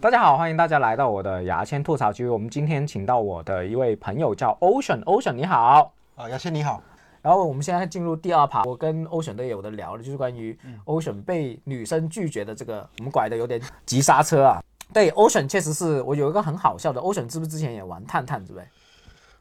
大家好，欢迎大家来到我的牙签吐槽区。我们今天请到我的一位朋友叫 Ocean，Ocean 你好。啊，牙签你好。然后我们现在进入第二趴，我跟 Ocean 都有的聊的，就是关于 Ocean 被女生拒绝的这个，我们拐的有点急刹车啊。对，Ocean 确实是我有一个很好笑的，Ocean 是不是之前也玩探探，对不对？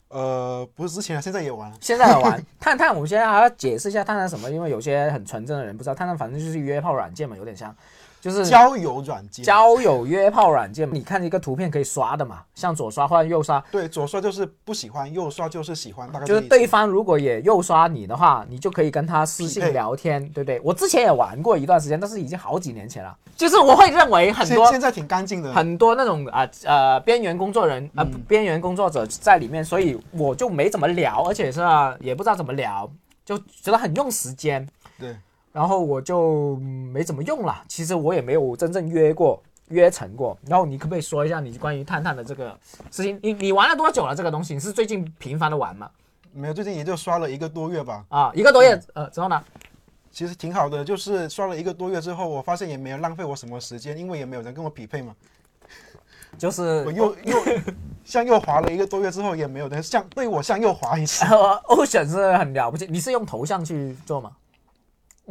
呃，不是之前啊，现在也玩。现在也玩 探探，我们现在还要解释一下探探什么，因为有些很纯正的人不知道，探探反正就是约炮软件嘛，有点像。就是交友软件，交友约炮软件。你看一个图片可以刷的嘛，向左刷或者右刷。对，左刷就是不喜欢，右刷就是喜欢。大概就是对方如果也右刷你的话，你就可以跟他私信聊天，对不对？我之前也玩过一段时间，但是已经好几年前了。就是我会认为很多现在挺干净的，很多那种啊呃边缘工作人呃边缘工作者在里面，所以我就没怎么聊，而且是啊也不知道怎么聊，就觉得很用时间。对。然后我就没怎么用了，其实我也没有真正约过、约成过。然后你可不可以说一下你关于探探的这个事情？你你玩了多久了？这个东西你是最近频繁的玩吗？没有，最近也就刷了一个多月吧。啊，一个多月，呃，之后呢？其实挺好的，就是刷了一个多月之后，我发现也没有浪费我什么时间，因为也没有人跟我匹配嘛。就是我又又 向右滑了一个多月之后，也没有人向对我向右滑一次。Ocean 是很了不起，你是用头像去做吗？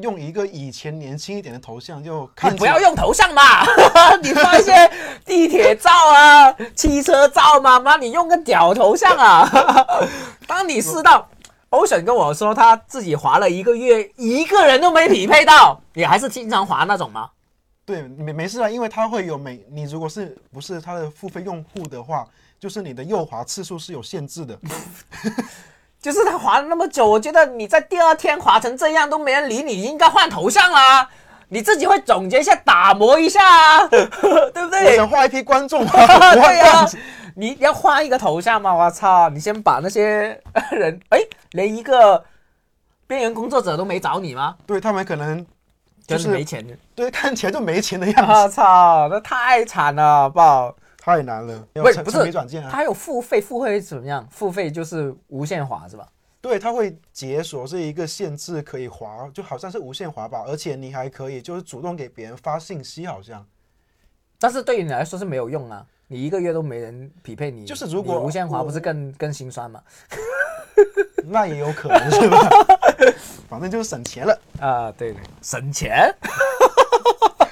用一个以前年轻一点的头像就，你不要用头像嘛，你发一些 地铁照啊、汽车照嘛，妈你用个屌头像啊！当你试到 Ocean 跟我说他自己滑了一个月，一个人都没匹配到，你还是经常滑那种吗？对，没没事啊，因为他会有每你如果是不是他的付费用户的话，就是你的右滑次数是有限制的。就是他滑了那么久，我觉得你在第二天滑成这样都没人理你，应该换头像啦。你自己会总结一下，打磨一下啊，对不对？我想换一批观众，对呀，你要换一个头像吗？我操，你先把那些人，哎，连一个边缘工作者都没找你吗？对他们可能就是没钱，对，看起来就没钱的样子。我操，那太惨了，好不好？太难了，不不是软件啊，它有付费，付费怎么样？付费就是无限滑是吧？对，它会解锁这一个限制，可以滑，就好像是无限滑吧。而且你还可以就是主动给别人发信息，好像。但是对于你来说是没有用啊，你一个月都没人匹配你，就是如果无限滑不是更更心酸吗？那也有可能是吧？反正就是省钱了啊，对对，省钱。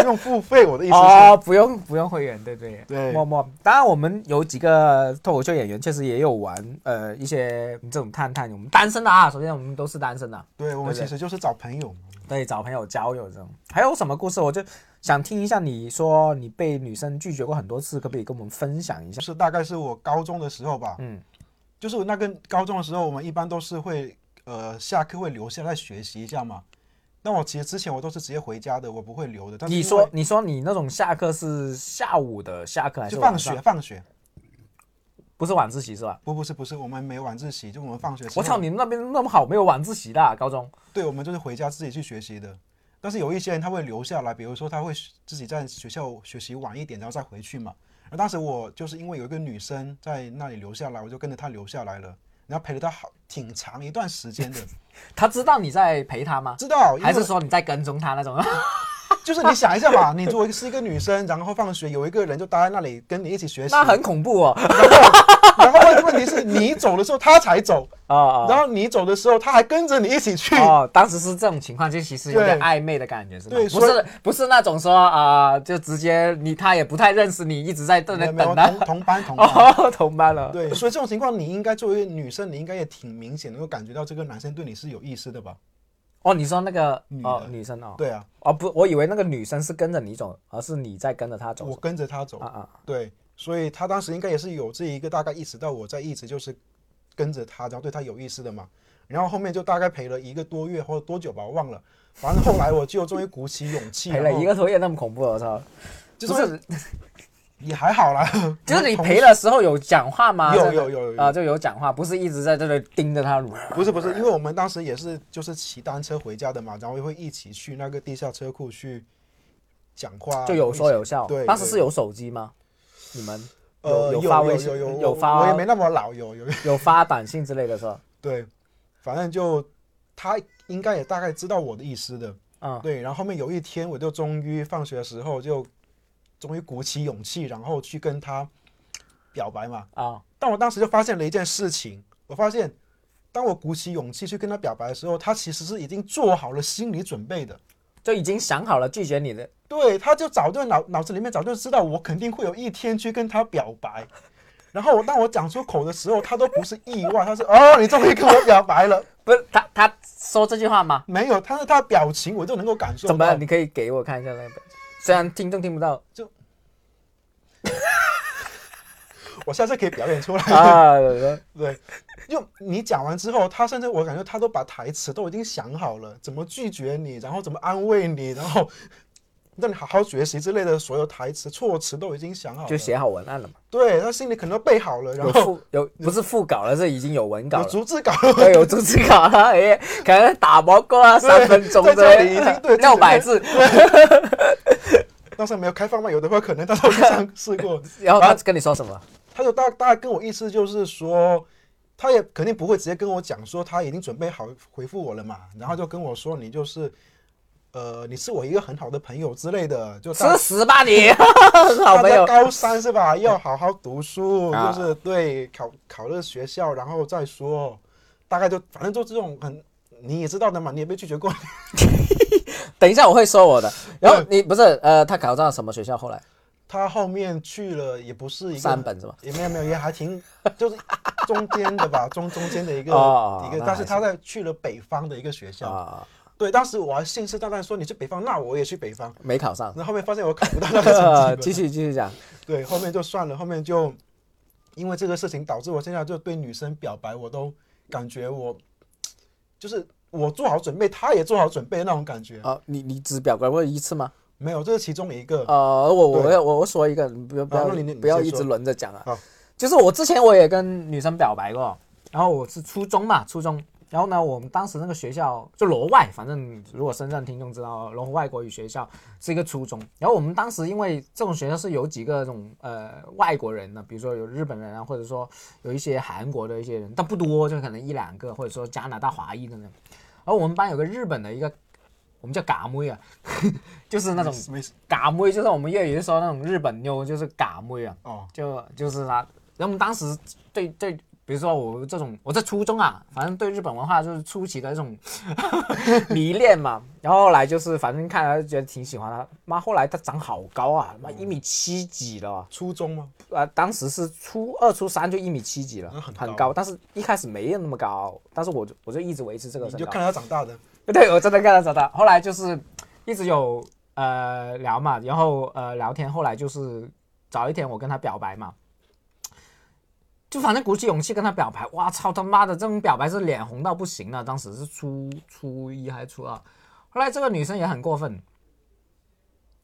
不用付费，我的意思哦，不用不用会员，对对对。默默，当然我们有几个脱口秀演员确实也有玩，呃，一些这种探探。我们单身的啊，首先我们都是单身的。对，我们其实就是找朋友。对，找朋友交友这种。还有什么故事？我就想听一下，你说你被女生拒绝过很多次，可不可以跟我们分享一下？是大概是我高中的时候吧。嗯。就是那个高中的时候，我们一般都是会呃下课会留下来学习一下嘛。那我其实之前我都是直接回家的，我不会留的。但你说你说你那种下课是下午的下课还是放学？放学，不是晚自习是吧？不不是不是，我们没有晚自习，就我们放学。我操，你们那边那么好，没有晚自习的高中？对，我们就是回家自己去学习的。但是有一些人他会留下来，比如说他会自己在学校学习晚一点，然后再回去嘛。而当时我就是因为有一个女生在那里留下来，我就跟着她留下来了。然后陪了他好挺长一段时间的，他知道你在陪他吗？知道，还是说你在跟踪他那种？就是你想一下嘛，你作为是一个女生，然后放学有一个人就待在那里跟你一起学习，那很恐怖哦。然后问题是你走的时候他才走啊，然后你走的时候他还跟着你一起去。哦，当时是这种情况，就其实有点暧昧的感觉，是吗？对，不是不是那种说啊，就直接你他也不太认识你，一直在等等同同班同班同班了。对，所以这种情况你应该作为女生，你应该也挺明显能够感觉到这个男生对你是有意思的吧？哦，你说那个女女生哦？对啊，哦不，我以为那个女生是跟着你走，而是你在跟着她走。我跟着她走啊啊！对，所以她当时应该也是有这一个大概意识到我在一直就是跟着她，然后对她有意思的嘛。然后后面就大概陪了一个多月或者多久吧，我忘了。反正后来我就终于鼓起勇气，陪了一个多月那么恐怖，我操！就是。也还好啦，就是你陪的时候有讲话吗？有有有啊，就有讲话，不是一直在这里盯着他。不是不是，因为我们当时也是就是骑单车回家的嘛，然后会一起去那个地下车库去讲话，就有说有笑。对，当时是有手机吗？你们呃有发微信有有有发，我也没那么老，有有 有发短信之类的是吧？对，反正就他应该也大概知道我的意思的。嗯，对，然后后面有一天我就终于放学的时候就。终于鼓起勇气，然后去跟他表白嘛。啊，但我当时就发现了一件事情，我发现当我鼓起勇气去跟他表白的时候，他其实是已经做好了心理准备的。就已经想好了拒绝你的。对，他就早就脑脑子里面早就知道我肯定会有一天去跟他表白。然后我当我讲出口的时候，他都不是意外，他是哦，你终于跟我表白了。不是他他说这句话吗？没有，他是他表情我就能够感受怎么样？。你可以给我看一下那个本子，虽然听众听不到就 我下次可以表演出来。啊。对，就你讲完之后，他甚至我感觉他都把台词都已经想好了，怎么拒绝你，然后怎么安慰你，然后让你好好学习之类的所有台词措辞都已经想好了。就写好文案了嘛，对他心里可能都背好了，然有后副有不是副稿了，是已经有文稿有。逐字稿了。对，有逐字稿了，哎，可能打磨过啊，三分钟在这里已经对 六百字，当时没有开放嘛，有的话可能他都去尝试过。然后他跟你说什么？他就大大概跟我意思就是说，他也肯定不会直接跟我讲说他已经准备好回复我了嘛，然后就跟我说你就是，呃，你是我一个很好的朋友之类的，就大吃屎吧你，好大朋友。高三是吧？要好好读书，啊就是对考考了学校，然后再说，大概就反正就这种很。你也知道的嘛，你也被拒绝过。等一下我会说我的。然后你不是呃，他考上什么学校？后来他后面去了，也不是一个三本是吧？也没有没有，也还挺 就是中间的吧，中中间的一个、一个，但是他在去了北方的一个学校。啊，对，当时我还信誓旦旦说你去北方，那我也去北方。没考上。然后后面发现我考不到那个成绩继续继续讲。对，后面就算了，后面就因为这个事情导致我现在就对女生表白，我都感觉我就是我做好准备，他也做好准备的那种感觉。啊，你你只表白过一次吗？没有，这是其中一个。呃，我我对要我我说一个，你不要不要那你你不要一直轮着讲啊。就是我之前我也跟女生表白过，然后我是初中嘛，初中。然后呢，我们当时那个学校就罗外，反正如果深圳听众知道，罗湖外国语学校是一个初中。然后我们当时因为这种学校是有几个这种呃外国人的，比如说有日本人啊，或者说有一些韩国的一些人，但不多，就可能一两个，或者说加拿大华裔的那种。然后我们班有个日本的一个，我们叫嘎妹啊，就是那种嘎妹，就是我们粤语说那种日本妞，就是嘎妹啊。哦，就就是他，然后我们当时对对，比如说我这种我在初中啊，反正对日本文化就是初期的这种 迷恋嘛，然后后来就是反正看了就觉得挺喜欢他，妈后来他长好高啊，妈一米七几了，初中吗？啊，当时是初二初三就一米七几了，那很很高。高，但是一开始没有那么高，但是我就我就一直维持这个身高。你就看，他长大的。对我真的看他长大，后来就是一直有呃聊嘛，然后呃聊天，后来就是早一天我跟他表白嘛，就反正鼓起勇气跟他表白，哇操他妈的这种表白是脸红到不行了，当时是初初一还是初二，后来这个女生也很过分，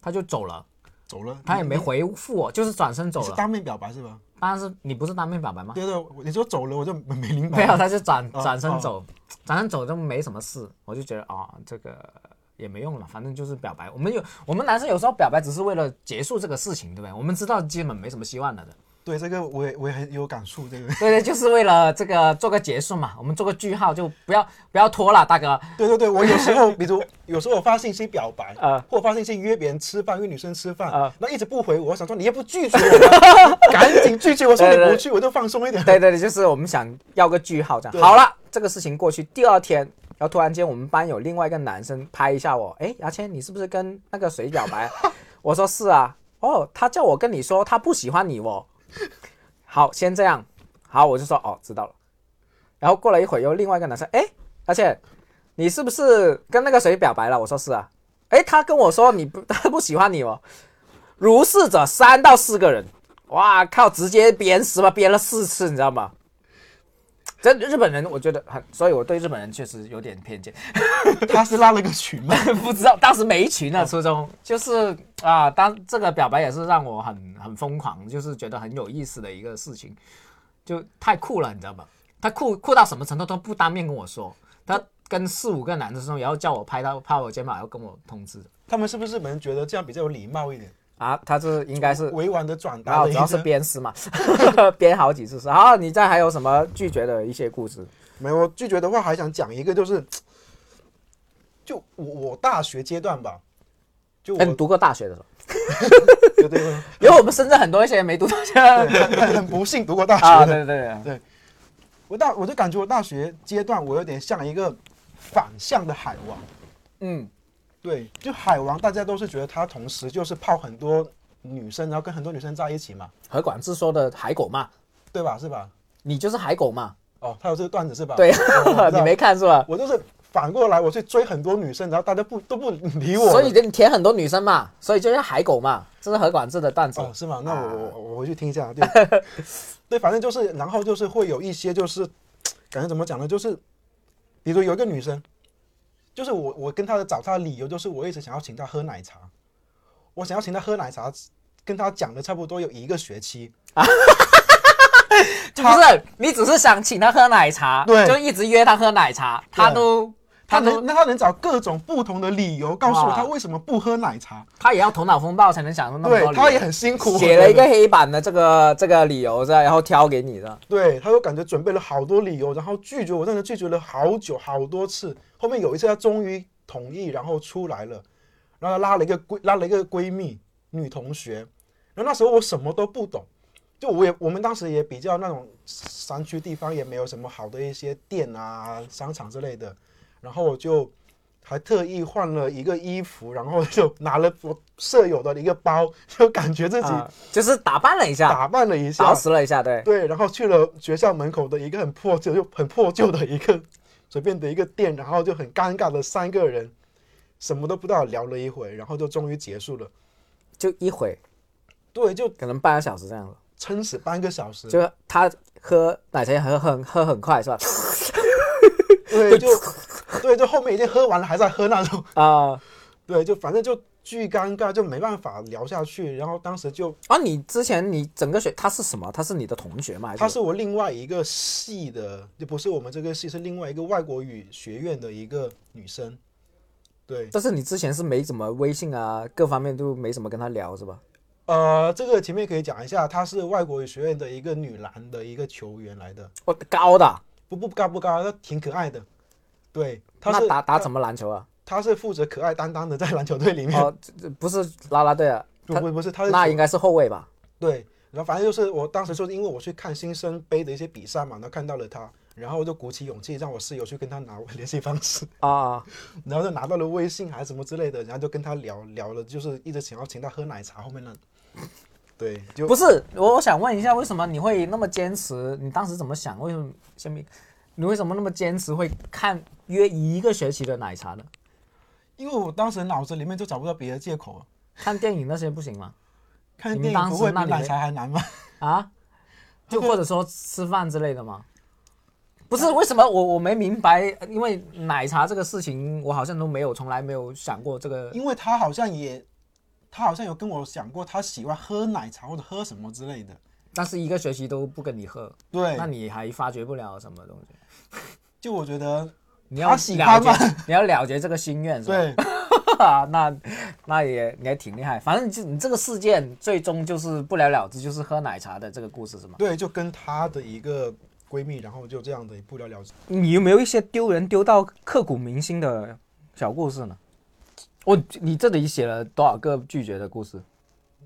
她就走了，走了，她也没回复我，就是转身走了。是当面表白是吧？当然是你不是当面表白吗？对对，我你说走了我就没没明白。没有，他就转哦转身走，转身走就没什么事，我就觉得啊、这个也没用了，反正就是表白。我们有我们男生有时候表白只是为了结束这个事情，对不对？我们知道基本没什么希望了的，对这个我也我也很有感触，这个。对对，就是为了这个做个结束嘛，我们做个句号，就不要不要拖了，大哥。对对对，我有时候，比如有时候我发信息表白，呃或发信息约别人吃饭，约女生吃饭，呃那一直不回我，我想说你也不拒绝我吗，赶紧拒绝我，说你不去，我就放松一点。对对对，就是我们想要个句号这样。好了，这个事情过去，第二天，然后突然间我们班有另外一个男生拍一下我，哎，牙签，你是不是跟那个谁表白？我说是啊。哦，他叫我跟你说他不喜欢你哦。好，先这样。好，我就说哦，知道了。然后过了一会儿，又另外一个男生，哎，而且你是不是跟那个谁表白了？我说是啊。哎，他跟我说你不，他不喜欢你哦。如是者三到四个人，哇靠，直接鞭尸吧，鞭了四次，你知道吗？这日本人我觉得很，所以我对日本人确实有点偏见。他是拉了个群吗，不知道当时没群啊，初中。就是啊，当这个表白也是让我很很疯狂，就是觉得很有意思的一个事情，就太酷了，你知道吗？他酷酷到什么程度都不当面跟我说，他跟四五个男生，然后叫我拍到拍我肩膀，然后跟我通知。他们是不是日本人觉得这样比较有礼貌一点，啊，他是应该是委婉的转然达主要是个？鞭尸嘛，鞭好几次尸。好，你再还有什么拒绝的一些故事？没有，我拒绝的话还想讲一个，就是，就我我大学阶段吧，就你读过大学的时候，对对对，因为我们深圳很多一些人没读大学很 不幸读过大学。对对对，我大我就感觉我大学阶段我有点像一个反向的海王。嗯，对，就海王，大家都是觉得他同时就是泡很多女生，然后跟很多女生在一起嘛，何广智说的海狗嘛，对吧？是吧？你就是海狗嘛，哦，他有这个段子是吧？对 你没看是吧？我就是反过来，我去追很多女生，然后大家不都不理我。所以你舔很多女生嘛，所以就叫海狗嘛，这是何广智的段子。哦，是吗？那我啊我我回去听一下。对，对，反正就是，然后就是会有一些就是，感觉怎么讲呢？就是，比如有一个女生，就是我我跟他的找他的理由就是我一直想要请他喝奶茶，我想要请他喝奶茶，跟他讲了差不多有一个学期。就不是你只是想请他喝奶茶，对就一直约他喝奶茶，他都她他能那他能找各种不同的理由告诉我他为什么不喝奶茶，他也要头脑风暴才能想出那么多对，理由。她也很辛苦，写了一个黑板的这个这个理由是吧，然后挑给你的。对，他就感觉准备了好多理由，然后拒绝我，真的拒绝了好久好多次。后面有一次，他终于同意，然后出来了，然后他拉了一个闺拉了一个闺蜜女同学，然后那时候我什么都不懂，就我也我们当时也比较那种山区地方，也没有什么好的一些店啊、商场之类的，然后我就还特意换了一个衣服，然后就拿了我舍友的一个包，就感觉自己啊，就是打扮了一下，打扮了一下，捯饬了一下，对。对，然后去了学校门口的一个很破旧、就很破旧的一个随便的一个店，然后就很尴尬的三个人，什么都不知道聊了一会，然后就终于结束了。就一会对，就可能半个小时这样了，撑死半个小时。就他喝奶茶也喝很喝很快是吧？对，就 对，就后面已经喝完了，还在喝那种。啊对，就反正就巨尴尬，就没办法聊下去。然后当时就啊！你之前你整个学他是什么？他是你的同学吗？还她是我另外一个系的，就不是我们这个系，是另外一个外国语学院的一个女生。对，但是你之前是没怎么微信啊，各方面都没怎么跟他聊是吧？呃，这个前面可以讲一下，她是外国语学院的一个女篮的一个球员来的，我高的啊，不不高不高，她挺可爱的。对，他是她打打什么篮球啊？他是负责可爱担当的，在篮球队里面。哦，不是啦啦队啊，他不不不是，他是那应该是后卫吧？对，然后反正就是我当时就是因为我去看新生杯的一些比赛嘛，然后看到了他，然后就鼓起勇气让我室友去跟他拿联系方式，啊，然后就拿到了微信还是什么之类的，然后就跟他聊聊了，就是一直想要请他喝奶茶，后面呢，对，就不是，我我想问一下，为什么你会那么坚持？你当时怎么想？为什么先别？你为什么那么坚持会看约一个学期的奶茶呢？因为我当时脑子里面就找不到别的借口了。看电影那些不行吗？看电影不会比奶茶还难吗？啊？就或者说吃饭之类的吗？不是，为什么我我没明白？因为奶茶这个事情，我好像都没有，从来没有想过这个。因为他好像也，他好像有跟我讲过，他喜欢喝奶茶或者喝什么之类的。但是一个学期都不跟你喝，对那，你还发掘不了什么东西？就我觉得，你要了结欢吗，你要了结这个心愿是吧？对，那那也你还挺厉害。反正就你这个事件最终就是不了了之，就是喝奶茶的这个故事是吗？对，就跟她的一个闺蜜，然后就这样的不了了之。你有没有一些丢人丢到刻骨铭心的小故事呢？我你这里写了多少个拒绝的故事？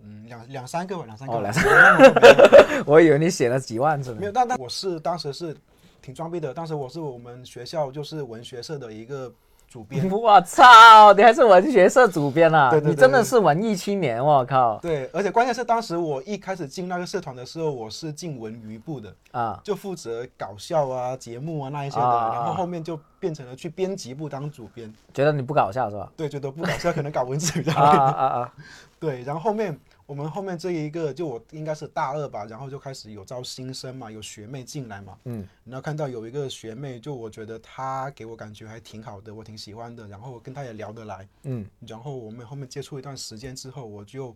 嗯，两两三个吧，两三个。哦两三个 我以为你写了几万字呢。没有，但但我是当时是挺装逼的，当时我是我们学校就是文学社的一个主编。我操！你还是文学社主编啊？对对对你真的是文艺青年，我靠！对，而且关键是当时我一开始进那个社团的时候，我是进文娱部的，啊，就负责搞笑啊、节目啊那一些的，啊然后后面就变成了去编辑部当主编。觉得你不搞笑是吧？对，觉得不搞笑，可能搞文字比较啊好。啊啊啊！对，然后后面我们后面这一个，就我应该是大二吧，然后就开始有招新生嘛，有学妹进来嘛，嗯，然后看到有一个学妹，就我觉得她给我感觉还挺好的，我挺喜欢的，然后跟她也聊得来，嗯，然后我们后面接触一段时间之后，我就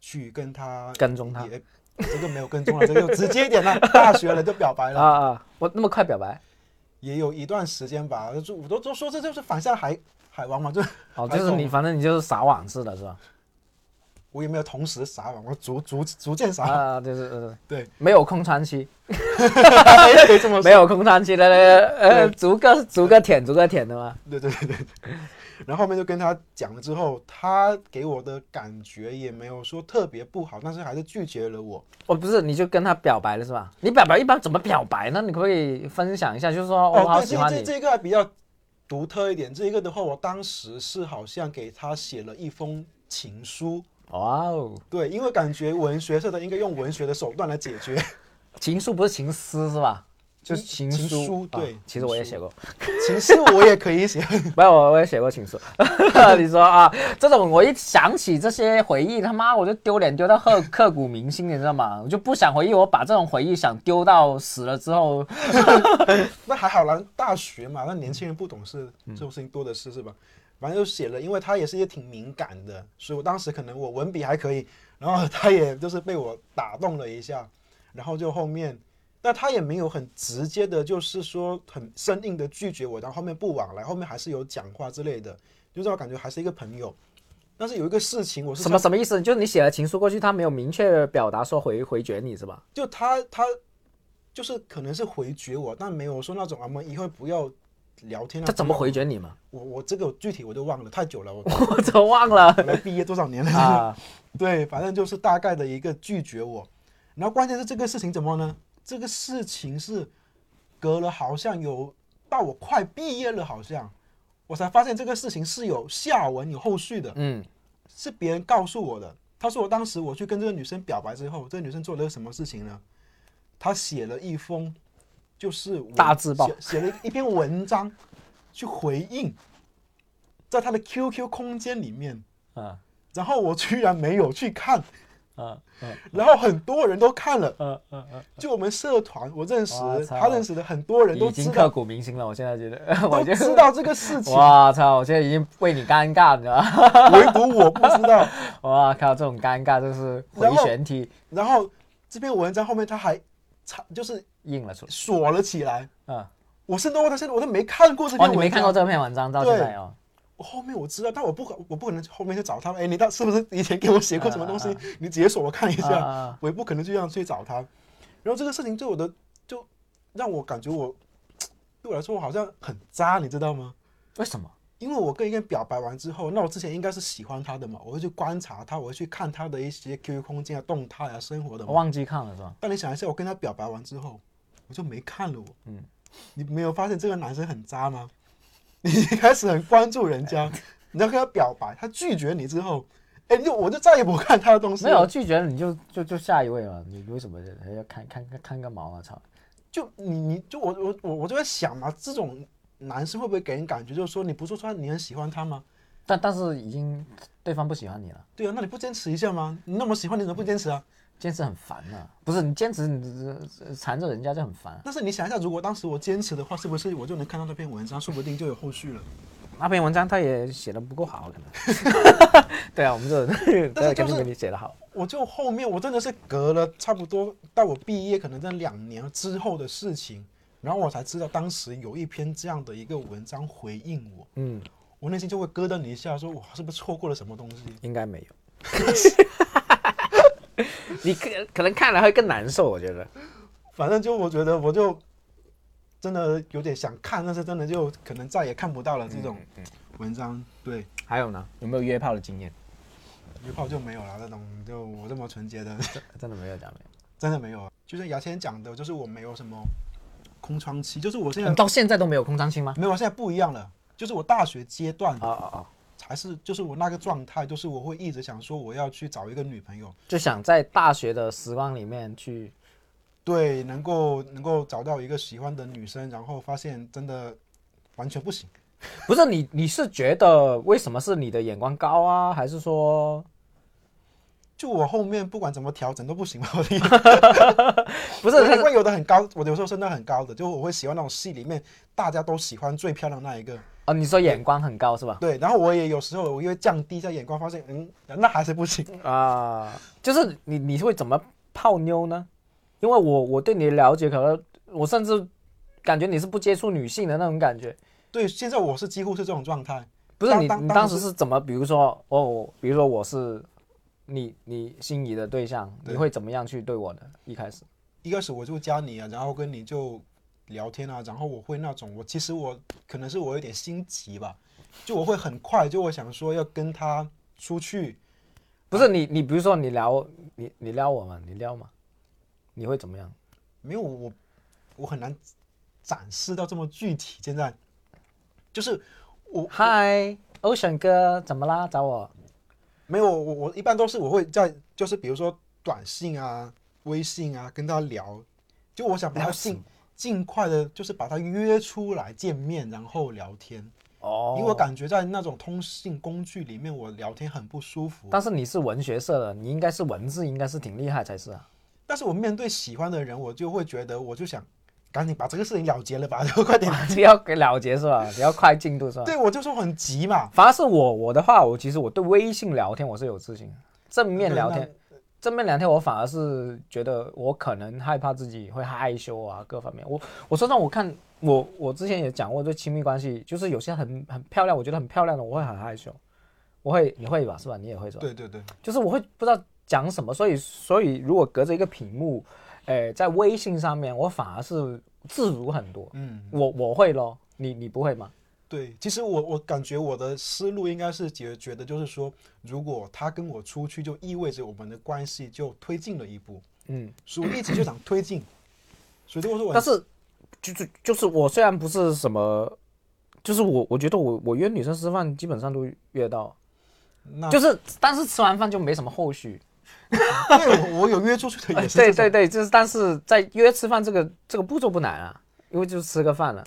去跟她跟踪她也这个没有跟踪了，这个就直接一点了，大学了就表白了，啊啊！我那么快表白？也有一段时间吧，就我都都说这就是反向海海王嘛，就哦，就是你，反正你就是撒网式的是吧？我也没有同时撒网，我逐逐逐渐撒网，啊，就是呃对，没有空窗期，可以这么说没。有空窗期的那个呃，逐个逐个舔，逐个舔的吗？对对对对对。然后后面就跟他讲了之后，他给我的感觉也没有说特别不好，但是还是拒绝了我。哦，不是，你就跟他表白了是吧？你表白一般怎么表白呢？你可不可以分享一下？就是说，哦我好对喜欢你，这这这个还比较独特一点。这个的话，我当时是好像给他写了一封情书。哇哦，对，因为感觉文学社的应该用文学的手段来解决。情书不是情诗是吧？就是情情书，对啊其实我也写过，情诗我也可以写。没有，我我也写过情书。你说啊，这种我一想起这些回忆，他妈我就丢脸丢到刻刻骨铭心，你知道吗？我就不想回忆，我把这种回忆想丢到死了之后，那还好啦，大学嘛，那年轻人不懂事，嗯这种事情多的是，是吧？反正就写了，因为他也是也挺敏感的，所以我当时可能我文笔还可以，然后他也就是被我打动了一下，然后就后面，那他也没有很直接的，就是说很生硬的拒绝我，然后后面不往来，后面还是有讲话之类的，就让我感觉还是一个朋友。但是有一个事情，我是什么什么意思？就是你写了情书过去，他没有明确表达说回回绝你是吧？就他他就是可能是回绝我，但没有说那种啊我们以后不要聊天啊。他怎么回绝你嘛？我我这个具体我都忘了，太久了，我 我怎么忘了我来毕业多少年了？啊！对，反正就是大概的一个拒绝我。然后关键是这个事情怎么呢？这个事情是隔了好像有到我快毕业了，好像我才发现这个事情是有下文有后续的，嗯，是别人告诉我的。他说我当时我去跟这个女生表白之后，这个女生做了个什么事情呢？她写了一封就是大字报写写了一篇文章去回应，在他的 QQ 空间里面。啊 然后我居然没有去看，啊啊 然后很多人都看了，嗯嗯嗯！就我们社团我认识他认识的很多人都已经刻，骨铭心了。我现在觉得，我都就知道这个事情，哇操！我现在已经为你尴尬，你知道吗？唯独我不知道。哇靠！这种尴尬就是回旋踢然后这篇文章后面他还插就是印了出来。锁了起来，啊，我甚至到现在我都没看过这哦，篇文章。你没看过这篇文章到现在哦？我后面我知道，但我不可我不可能后面去找他。哎，你到是不是以前给我写过什么东西？啊你解锁我看一啊下。啊我也不可能就这样去找他。然后这个事情对我的就让我感觉我对我来说我好像很渣，你知道吗？为什么？因为我跟一个人表白完之后，那我之前应该是喜欢他的嘛，我会去观察他，我会去看他的一些 QQ 空间啊、动态啊、生活的嘛。我忘记看了是吧？但你想一下，我跟他表白完之后，我就没看了我。嗯，你没有发现这个男生很渣吗？你一开始很关注人家，你要跟他表白，他拒绝你之后，哎，你就我就再也不看他的东西。没有拒绝了你就就就下一位嘛？你为什么还要看看看看个毛啊？操！就你你就我我我我就在想嘛，这种男生会不会给人感觉就是说，你不是说你很喜欢他吗？但但是已经对方不喜欢你了，对啊，那你不坚持一下吗？你那么喜欢，你怎么不坚持啊？坚持很烦啊！不是你坚持，你这缠着人家就很烦啊。但是你想一下，如果当时我坚持的话，是不是我就能看到那篇文章，说不定就有后续了？那篇文章他也写的不够好，可能。对啊，我们这对但是就是肯定比你写的好。我就后面我真的是隔了差不多到我毕业可能在两年之后的事情，然后我才知道当时有一篇这样的一个文章回应我，嗯，我内心就会咯噔一下，说我，是不是错过了什么东西？应该没有。你可可能看了会更难受，我觉得。反正就我觉得我就真的有点想看，但是真的就可能再也看不到了这种文章。对，还有呢？有没有约炮的经验？约炮就没有了，这种就我这么纯洁的，真的没有讲没有。真的没有。就像牙签讲的，就是我没有什么空窗期，就是我现在你到现在都没有空窗期吗？没有，现在不一样了。就是我大学阶段啊啊啊！还是就是我那个状态，就是我会一直想说我要去找一个女朋友，就想在大学的时光里面去，对，能够能够找到一个喜欢的女生，然后发现真的完全不行。不是你你是觉得为什么是你的眼光高啊，还是说就我后面不管怎么调整都不行嘛，我的意思 不是？因为有的很高，我有时候真的很高的，就我会喜欢那种戏里面大家都喜欢最漂亮的那一个，哦，你说眼光很高是吧？对。然后我也有时候我因为降低一下眼光，发现嗯，那还是不行。啊，就是你你会怎么泡妞呢？因为我我对你的了解，可能我甚至感觉你是不接触女性的那种感觉。对，现在我是几乎是这种状态。不是你你当时是怎么？比如说哦，比如说我是你你心仪的对象，对你会怎么样去对我的？一开始，一开始我就加你啊，然后跟你就聊天啊，然后我会那种，我其实我可能是我有点心急吧，就我会很快，就我想说要跟他出去，不是你你比如说你聊你你撩我嘛，你撩嘛，你会怎么样？没有我我很难展示到这么具体。现在就是我嗨，Ocean 哥，怎么啦？找我？没有我我一般都是我会在就是比如说短信啊、微信啊跟他聊，就我想把他聊什尽尽快的，就是把他约出来见面，然后聊天。哦因为我感觉在那种通信工具里面，我聊天很不舒服。但是你是文学社的，你应该是文字，应该是挺厉害才是啊。但是我面对喜欢的人，我就会觉得，我就想赶紧把这个事情了结了吧，就快点。你要给了结是吧？你要快进度是吧？对，我就说很急嘛。反而是我我的话，我其实我对微信聊天我是有自信的，正面聊天，正面两天我反而是觉得我可能害怕自己会害羞啊，各方面。我我说让我看我我之前也讲过，对亲密关系就是有些很很漂亮，我觉得很漂亮的，我会很害羞，我会你会吧是吧？你也会是吧？对对对，就是我会不知道讲什么，所以所以如果隔着一个屏幕，诶、在微信上面，我反而是自如很多。嗯，我我会咯，你你不会吗？对。其实我我感觉我的思路应该是觉觉得就是说，如果他跟我出去，就意味着我们的关系就推进了一步。嗯，所以我一直就想推进。所以我说我但是就是就是我虽然不是什么，就是我我觉得我我约女生吃饭基本上都约到，那就是但是吃完饭就没什么后续。对我我有约出去的也是 对对对，就是但是在约吃饭这个这个步骤不难啊，因为就是吃个饭了。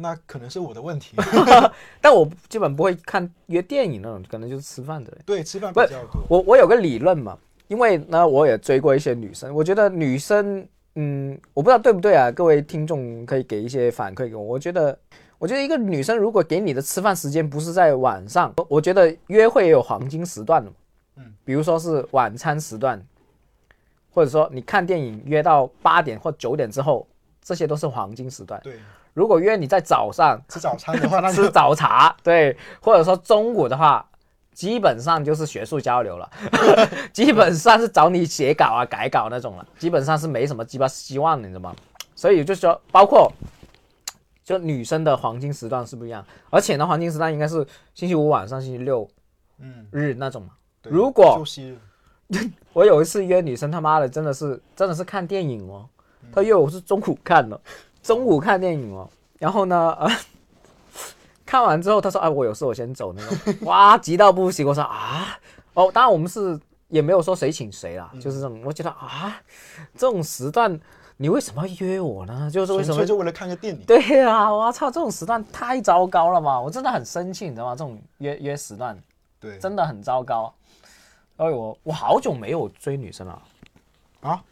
那可能是我的问题。但我基本不会看约电影那种，可能就是吃饭的人。对，吃饭比较多。我我有个理论嘛，因为呢，我也追过一些女生，我觉得女生，嗯，我不知道对不对啊，各位听众可以给一些反馈给我。我觉得，我觉得一个女生如果给你的吃饭时间不是在晚上，我我觉得约会也有黄金时段的嘛，嗯，比如说是晚餐时段，或者说你看电影约到八点或九点之后，这些都是黄金时段。对，如果约你在早上，吃早餐的话，那 吃早茶，对，或者说中午的话，基本上就是学术交流了，基本上是找你写稿啊、改稿那种了，基本上是没什么鸡巴希望的，你知道吗？所以就是说，包括就女生的黄金时段是不一样，而且呢，黄金时段应该是星期五晚上、星期六嗯，日那种嘛。对如果 我有一次约女生，他妈的真的是真的是看电影哦，她约我是中午看的，中午看电影哦，然后呢，呃，看完之后他说，哎，我有事我先走那种，哇，急到不行，我说啊，哦，当然我们是也没有说谁请谁啦，就是这种，我觉得啊，这种时段你为什么要约我呢？就是为什么？就为了看个电影。对啊，我操，这种时段太糟糕了嘛！我真的很生气，你知道吗？这种约约时段对，真的很糟糕。所以我我好久没有追女生了啊，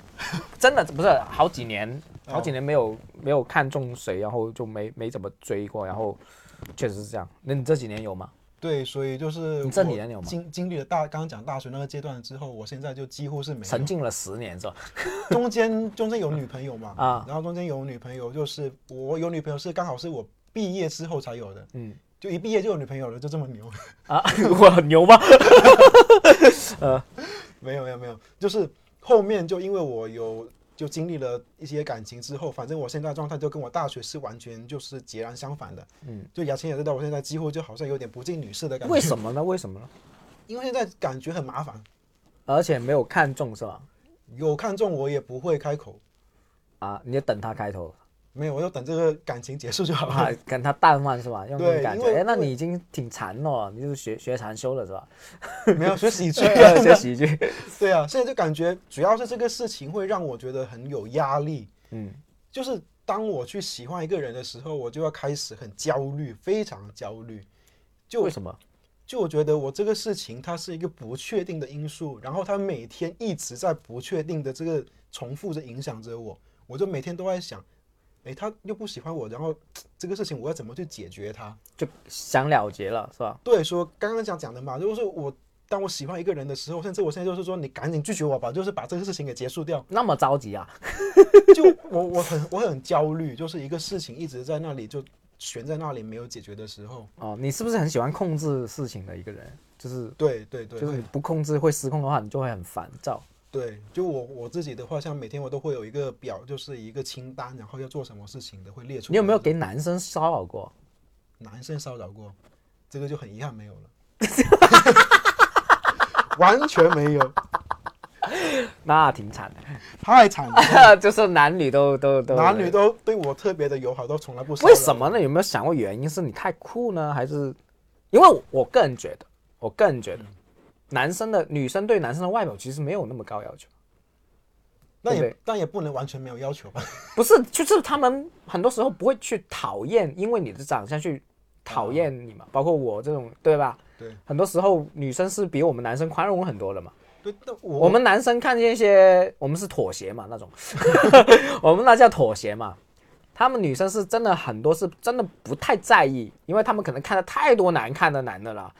真的不是好几年，哦好几年没有没有看中谁，然后就没没怎么追过，然后确实是这样。那你这几年有吗？对，所以就是你这几年有吗经经历了大刚刚讲大学那个阶段之后，我现在就几乎是没沉浸了十年是吧？中间中间有女朋友嘛，啊然后中间有女朋友，就是我有女朋友是刚好是我毕业之后才有的，嗯就一毕业就有女朋友了，就这么牛？啊，我很牛吗？呃没有没有没有，就是后面就因为我有就经历了一些感情之后，反正我现在状态就跟我大学是完全就是截然相反的。嗯，就雅琴也知道，我现在几乎就好像有点不近女色的感觉。为什么呢？为什么呢？因为现在感觉很麻烦，而且没有看中是吧？有看中我也不会开口，啊，你就等他开头，没有，我就等这个感情结束就好啊了。，跟他淡忘是吧？用这种感觉，哎，那你已经挺禅了，你就是学学禅修了是吧？没有学喜剧，学喜剧，对啊，现在就感觉主要是这个事情会让我觉得很有压力。嗯，就是当我去喜欢一个人的时候，我就要开始很焦虑，非常焦虑。就为什么？就我觉得我这个事情它是一个不确定的因素，然后它每天一直在不确定的这个重复着影响着我，我就每天都在想，诶，他又不喜欢我，然后这个事情我要怎么去解决他？就想了结了是吧？对，说刚刚讲讲的嘛，就是我当我喜欢一个人的时候，甚至我现在就是说你赶紧拒绝我吧，就是把这个事情给结束掉。那么着急啊？就我我很我很焦虑，就是一个事情一直在那里就悬在那里没有解决的时候，哦，你是不是很喜欢控制事情的一个人？就是对对对，就是你不控制会失控的话，你就会很烦躁。对，就我我自己的话，像每天我都会有一个表，就是一个清单，然后要做什么事情的，会列出来。你有没有给男生骚扰过？男生骚扰过？这个就很遗憾没有了，完全没有，那挺惨的太惨了。就是男女都都都男女都对我特别的友好，都从来不为什么呢？有没有想过原因？是你太酷呢，还是因为我个人觉得，我个人觉得，男生的女生对男生的外表其实没有那么高要求。那也但也不能完全没有要求吧？不是，就是他们很多时候不会去讨厌，因为你的长相去讨厌你嘛。包括我这种，对吧？对很多时候女生是比我们男生宽容很多的嘛。对，那我我们男生看见一些，我们是妥协嘛那种，我们那叫妥协嘛。他们女生是真的很多是真的不太在意，因为他们可能看的太多难看的男的了，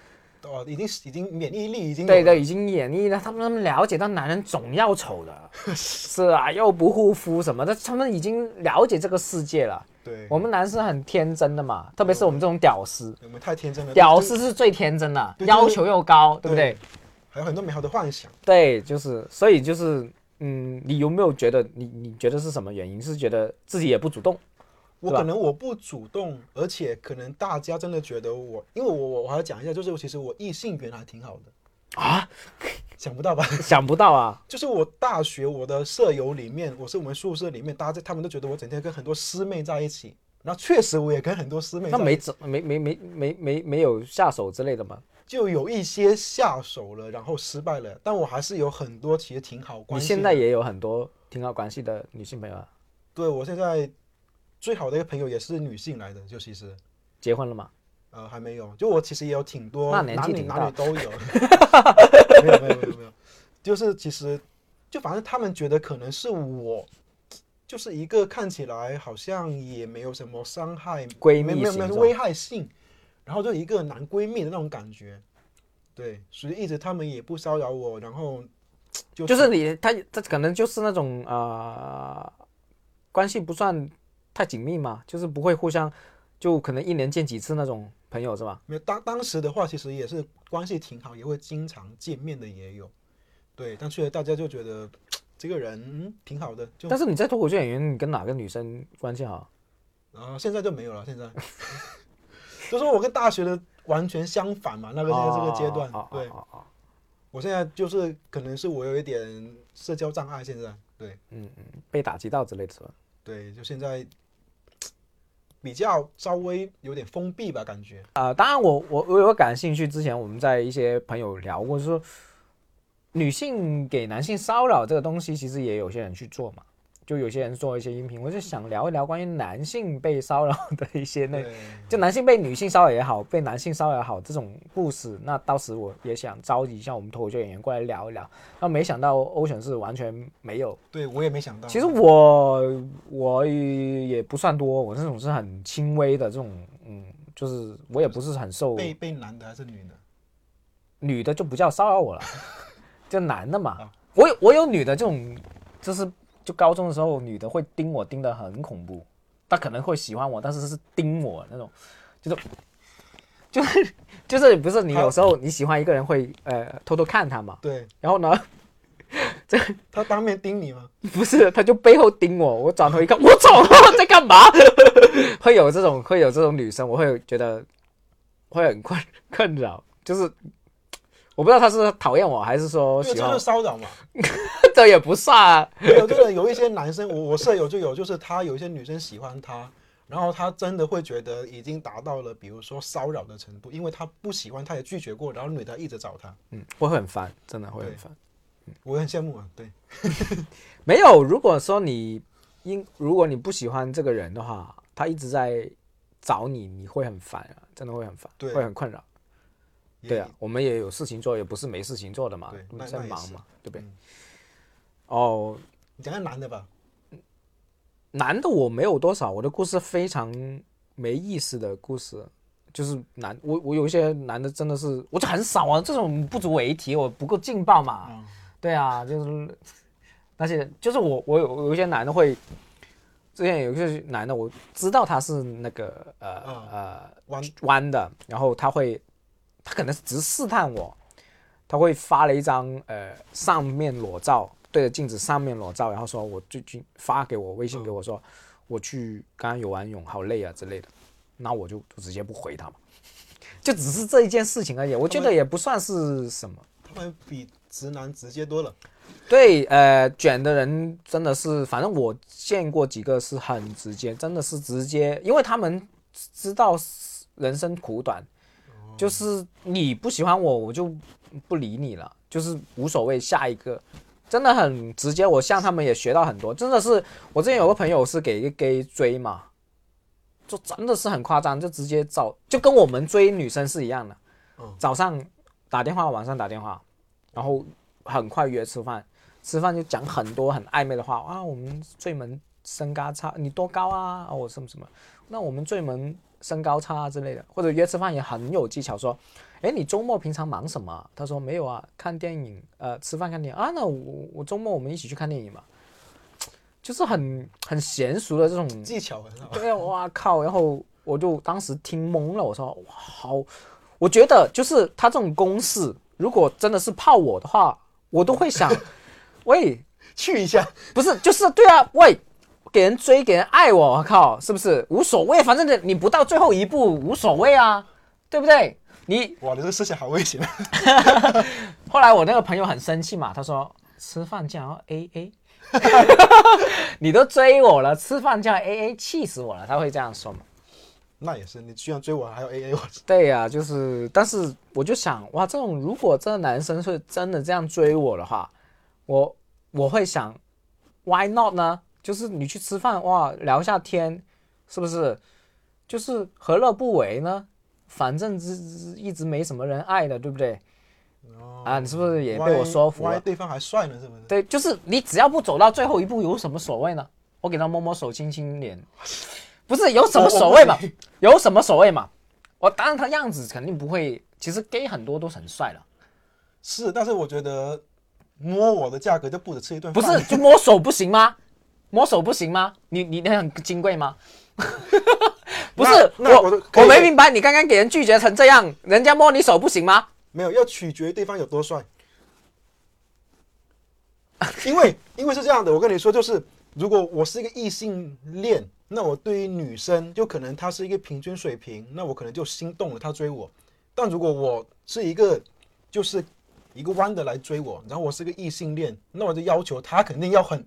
哦，已经已经免疫力已经对对，已经免疫了，他们他们了解到男人总要丑的，是啊，又不护肤什么的，他们已经了解这个世界了。对，我们男生很天真的嘛，特别是我们这种屌丝，我们太天真了，屌丝是最天真的，要求又高，对不对？还有很多美好的幻想。对，就是，所以就是，嗯，你有没有觉得你你觉得是什么原因？是觉得自己也不主动？我可能我不主动，而且可能大家真的觉得我，因为我我我还要讲一下，就是其实我异性缘还挺好的啊，想不到吧？想不到啊，就是我大学我的舍友里面，我是我们宿舍里面，大家他们都觉得我整天跟很多师妹在一起，然后确实我也跟很多师妹那没怎没没没没没没有下手之类的吗？就有一些下手了，然后失败了，但我还是有很多其实挺好关系。你现在也有很多挺好关系的女性朋友啊，对我现在最好的一个朋友也是女性来的，就其实。结婚了吗？呃还没有，就我其实也有挺多那年男女纪挺大。男女都有，没有没有没有没有，就是其实就反正他们觉得可能是我。就是一个看起来好像也没有什么伤害，闺蜜没没有没有危害性，然后就一个男闺蜜的那种感觉，对，所以一直他们也不骚扰我，然后就就是你他他可能就是那种啊、呃关系不算太紧密嘛，就是不会互相就可能一年见几次那种朋友是吧？没有当当时的话，其实也是关系挺好，也会经常见面的也有，对，但确实大家就觉得这个人嗯挺好的，就但是你在脱口秀演员，你跟哪个女生关系好？然后现在就没有了，现在 就说我跟大学的完全相反嘛，那个现在这个阶段，对哦哦我现在就是可能是我有一点社交障碍，现在对嗯嗯，被打击到之类的是吧？对，就现在比较稍微有点封闭吧，感觉。啊、当然我我我有感兴趣，之前我们在一些朋友聊过，是说女性给男性骚扰这个东西，其实也有些人去做嘛，就有些人做一些音频，我就想聊一聊关于男性被骚扰的一些内对就男性被女性骚扰也好，被男性骚扰也好，这种故事，那到时我也想召集一下我们脱口秀演员过来聊一聊。那没想到欧选是完全没有。对我也没想到，其实我我也不算多，我这种是很轻微的这种，嗯，就是我也不是很受被被男的还是女的？女的就不叫骚扰我了，就男的嘛啊。我有我有女的这种，就是就高中的时候，女的会盯我盯得很恐怖，她可能会喜欢我，但是是盯我那种，就是就是就是不是你有时候你喜欢一个人会呃偷偷看他嘛，对。然后呢 这他当面盯你吗？不是他就背后盯我，我转头一看，我操，在干嘛？会有这种会有这种女生，我会觉得会很困困扰，就是我不知道他是讨厌我还是说喜欢我因为这就是，骚扰嘛。这也不算啊。有这个有一些男生，我我舍友就有，就是他有一些女生喜欢他，然后他真的会觉得已经达到了，比如说骚扰的程度，因为他不喜欢，他也拒绝过，然后女的一直找他，嗯，会很烦，真的会很对烦。我也很羡慕啊。对，没有，如果说你因如果你不喜欢这个人的话，他一直在找你，你会很烦啊，真的会很烦，对会很困扰。也对啊，，我们也有事情做，也不是没事情做的嘛在忙嘛，对不对嗯？哦，你讲讲男的吧。男的我没有多少，我的故事非常没意思的故事，就是男我我有一些男的真的是我就很少啊，这种不足为提，我不够劲爆嘛。嗯对啊，就是那些就是我我有有一些男的会之前有一个男的，我知道他是那个呃、嗯呃弯弯的，然后他会，他可能只是试探我，他会发了一张呃上面裸照，对着镜子上面裸照，然后说我最近发给我微信给我说，我去刚刚游完泳，好累啊之类的，那我就就直接不回他嘛，就只是这一件事情而已，我觉得也不算是什么。他们比直男直接多了。对，呃，卷的人真的是，反正我见过几个是很直接，真的是直接，因为他们知道人生苦短，就是你不喜欢我，我就不理你了，就是无所谓，下一个，真的很直接。我向他们也学到很多，真的是，我之前有个朋友是给一个 gay 追嘛，就真的是很夸张，就直接找，就跟我们追女生是一样的，嗯。早上打电话，晚上打电话，然后很快约吃饭，吃饭就讲很多很暧昧的话啊，我们最门身高差，你多高啊？啊，我什么什么，那我们最门身高差啊之类的，或者约吃饭也很有技巧，说，哎，你周末平常忙什么啊？他说没有啊，看电影，呃，吃饭看电影啊，那我我周末我们一起去看电影嘛，就是很很娴熟的这种技巧很好。对啊，哇靠！然后我就当时听懵了，我说哇好，我觉得就是他这种公式，如果真的是泡我的话，我都会想，喂，去一下，不是，就是对啊，喂，给人追，给人爱我，我靠，是不是无所谓？反正你你不到最后一步无所谓啊，对不对？你哇，你这个思想好危险。后来我那个朋友很生气嘛，他说吃饭竟然要 A A，你都追我了，吃饭竟然 A A，气死我了，他会这样说嘛？那也是，你居然追我还要 A A 我，对呀、就是，但是我就想，哇，这种如果这个男生是真的这样追我的话，我我会想，why not 呢？就是你去吃饭，哇，聊一下天，是不是？就是何乐不为呢？反正只只一直没什么人爱的，对不对？啊，你是不是也被我说服了？对方还帅呢，是不是？对，就是你只要不走到最后一步，有什么所谓呢？我给他摸摸手，亲亲脸，不是有什么所谓嘛？有什么所谓嘛？我当然他样子肯定不会，其实 gay 很多都很帅了，是，但是我觉得摸我的价格就不止吃一顿饭不。是就摸手不行吗？摸手不行吗？你你那很金贵吗？不是我我没明白，你刚刚给人拒绝成这样，人家摸你手不行吗？没有，要取决于对方有多帅。因为因为是这样的，我跟你说，就是如果我是一个异性恋，那我对于女生就可能她是一个平均水平，那我可能就心动了，她追我。但如果我是一个就是一个弯的来追我，然后我是个异性恋，那我就要求她肯定要很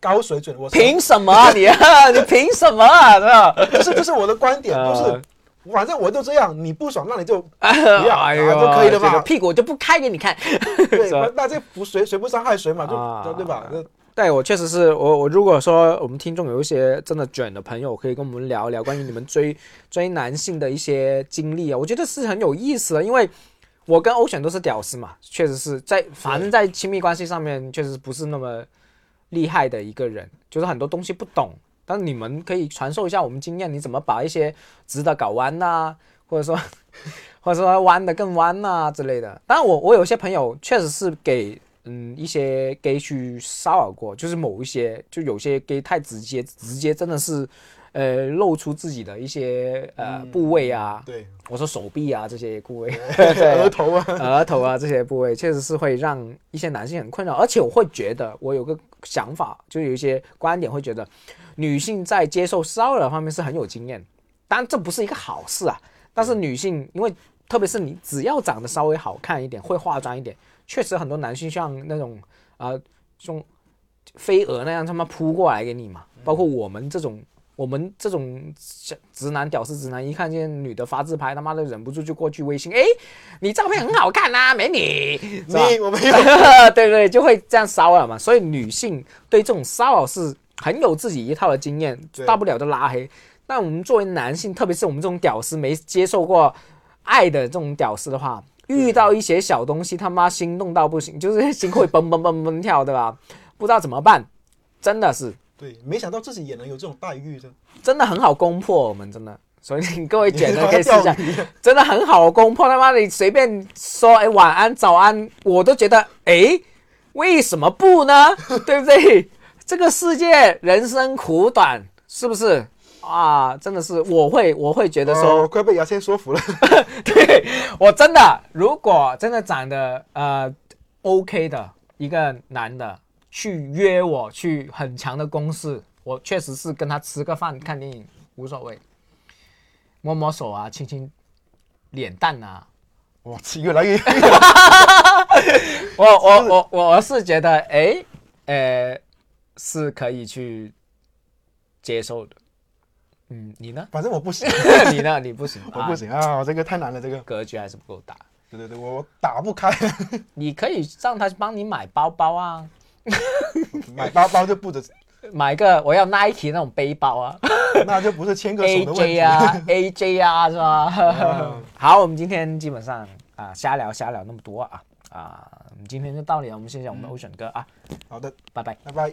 高水准。我凭什么啊 你啊？你凭什么啊？是吧？这是这是我的观点，就呃是反正我就这样，你不爽那你就不要啊就可以了嘛这个屁股我就不开给你看。对那这不谁谁不伤害谁嘛，就、啊对吧？这对我确实是我我如果说我们听众有一些真的卷的朋友，可以跟我们聊一聊关于你们追追男性的一些经历啊，我觉得是很有意思的，因为我跟欧选都是屌丝嘛，确实是在反正在亲密关系上面确实不是那么厉害的一个人，就是很多东西不懂。但是你们可以传授一下我们经验，你怎么把一些直的搞弯呐、或者说 或者说弯的更弯呐、之类的。当然我我有些朋友确实是给嗯一些 gay 去骚扰过，就是某一些就有些 gay 太直接，直接真的是呃露出自己的一些呃部位啊，对，我说手臂啊这些部位，对额头啊，额头啊这些部位，确实是会让一些男性很困扰。而且我会觉得，我有个想法，就有一些观点会觉得，女性在接受骚扰方面是很有经验，当然这不是一个好事啊。但是女性，因为特别是你只要长得稍微好看一点，会化妆一点，确实很多男性像那种啊、呃，像飞蛾那样他妈扑过来给你嘛。包括我们这种。我们这种小直男屌丝直男，一看见女的发自拍，他妈的忍不住就过去微信，哎，你照片很好看呐、美女？你我没有，对对，就会这样骚扰嘛。所以女性对这种骚扰是很有自己一套的经验，大不了就拉黑。那我们作为男性，特别是我们这种屌丝没接受过爱的这种屌丝的话，遇到一些小东西，他妈心动到不行，就是心会蹦蹦蹦蹦跳，对吧？不知道怎么办，真的是对，没想到自己也能有这种待遇的，真的很好攻破我们真的。所以各位卷的可以试一下 真的很好攻破。他妈的，你随便说，哎，晚安、早安，我都觉得，哎，为什么不呢？对不对？这个世界人生苦短，是不是啊？真的是，我会我会觉得说，哦快被牙签说服了。对我真的，如果真的长得呃 OK 的一个男的去约我去很强的公司，我确实是跟他吃个饭看电影无所谓，摸摸手啊，亲亲脸蛋啊，哇，越来越我我我我是觉得哎呃是可以去接受的。嗯，你呢？反正我不行，你呢？你不行，我不行啊，我这个太难了，这个。格局还是不够大。对对对，我打不开，你可以让他帮你买包包啊，买包包就不止，买个我要 Nike 那种背包啊那就不是牵个手的问题，AJ 啊，AJ 啊，是吧？嗯好，我们今天基本上啊瞎聊瞎聊那么多啊啊，我们今天就到这里了，我们谢谢我们的欧选哥啊，好的，拜拜。拜拜。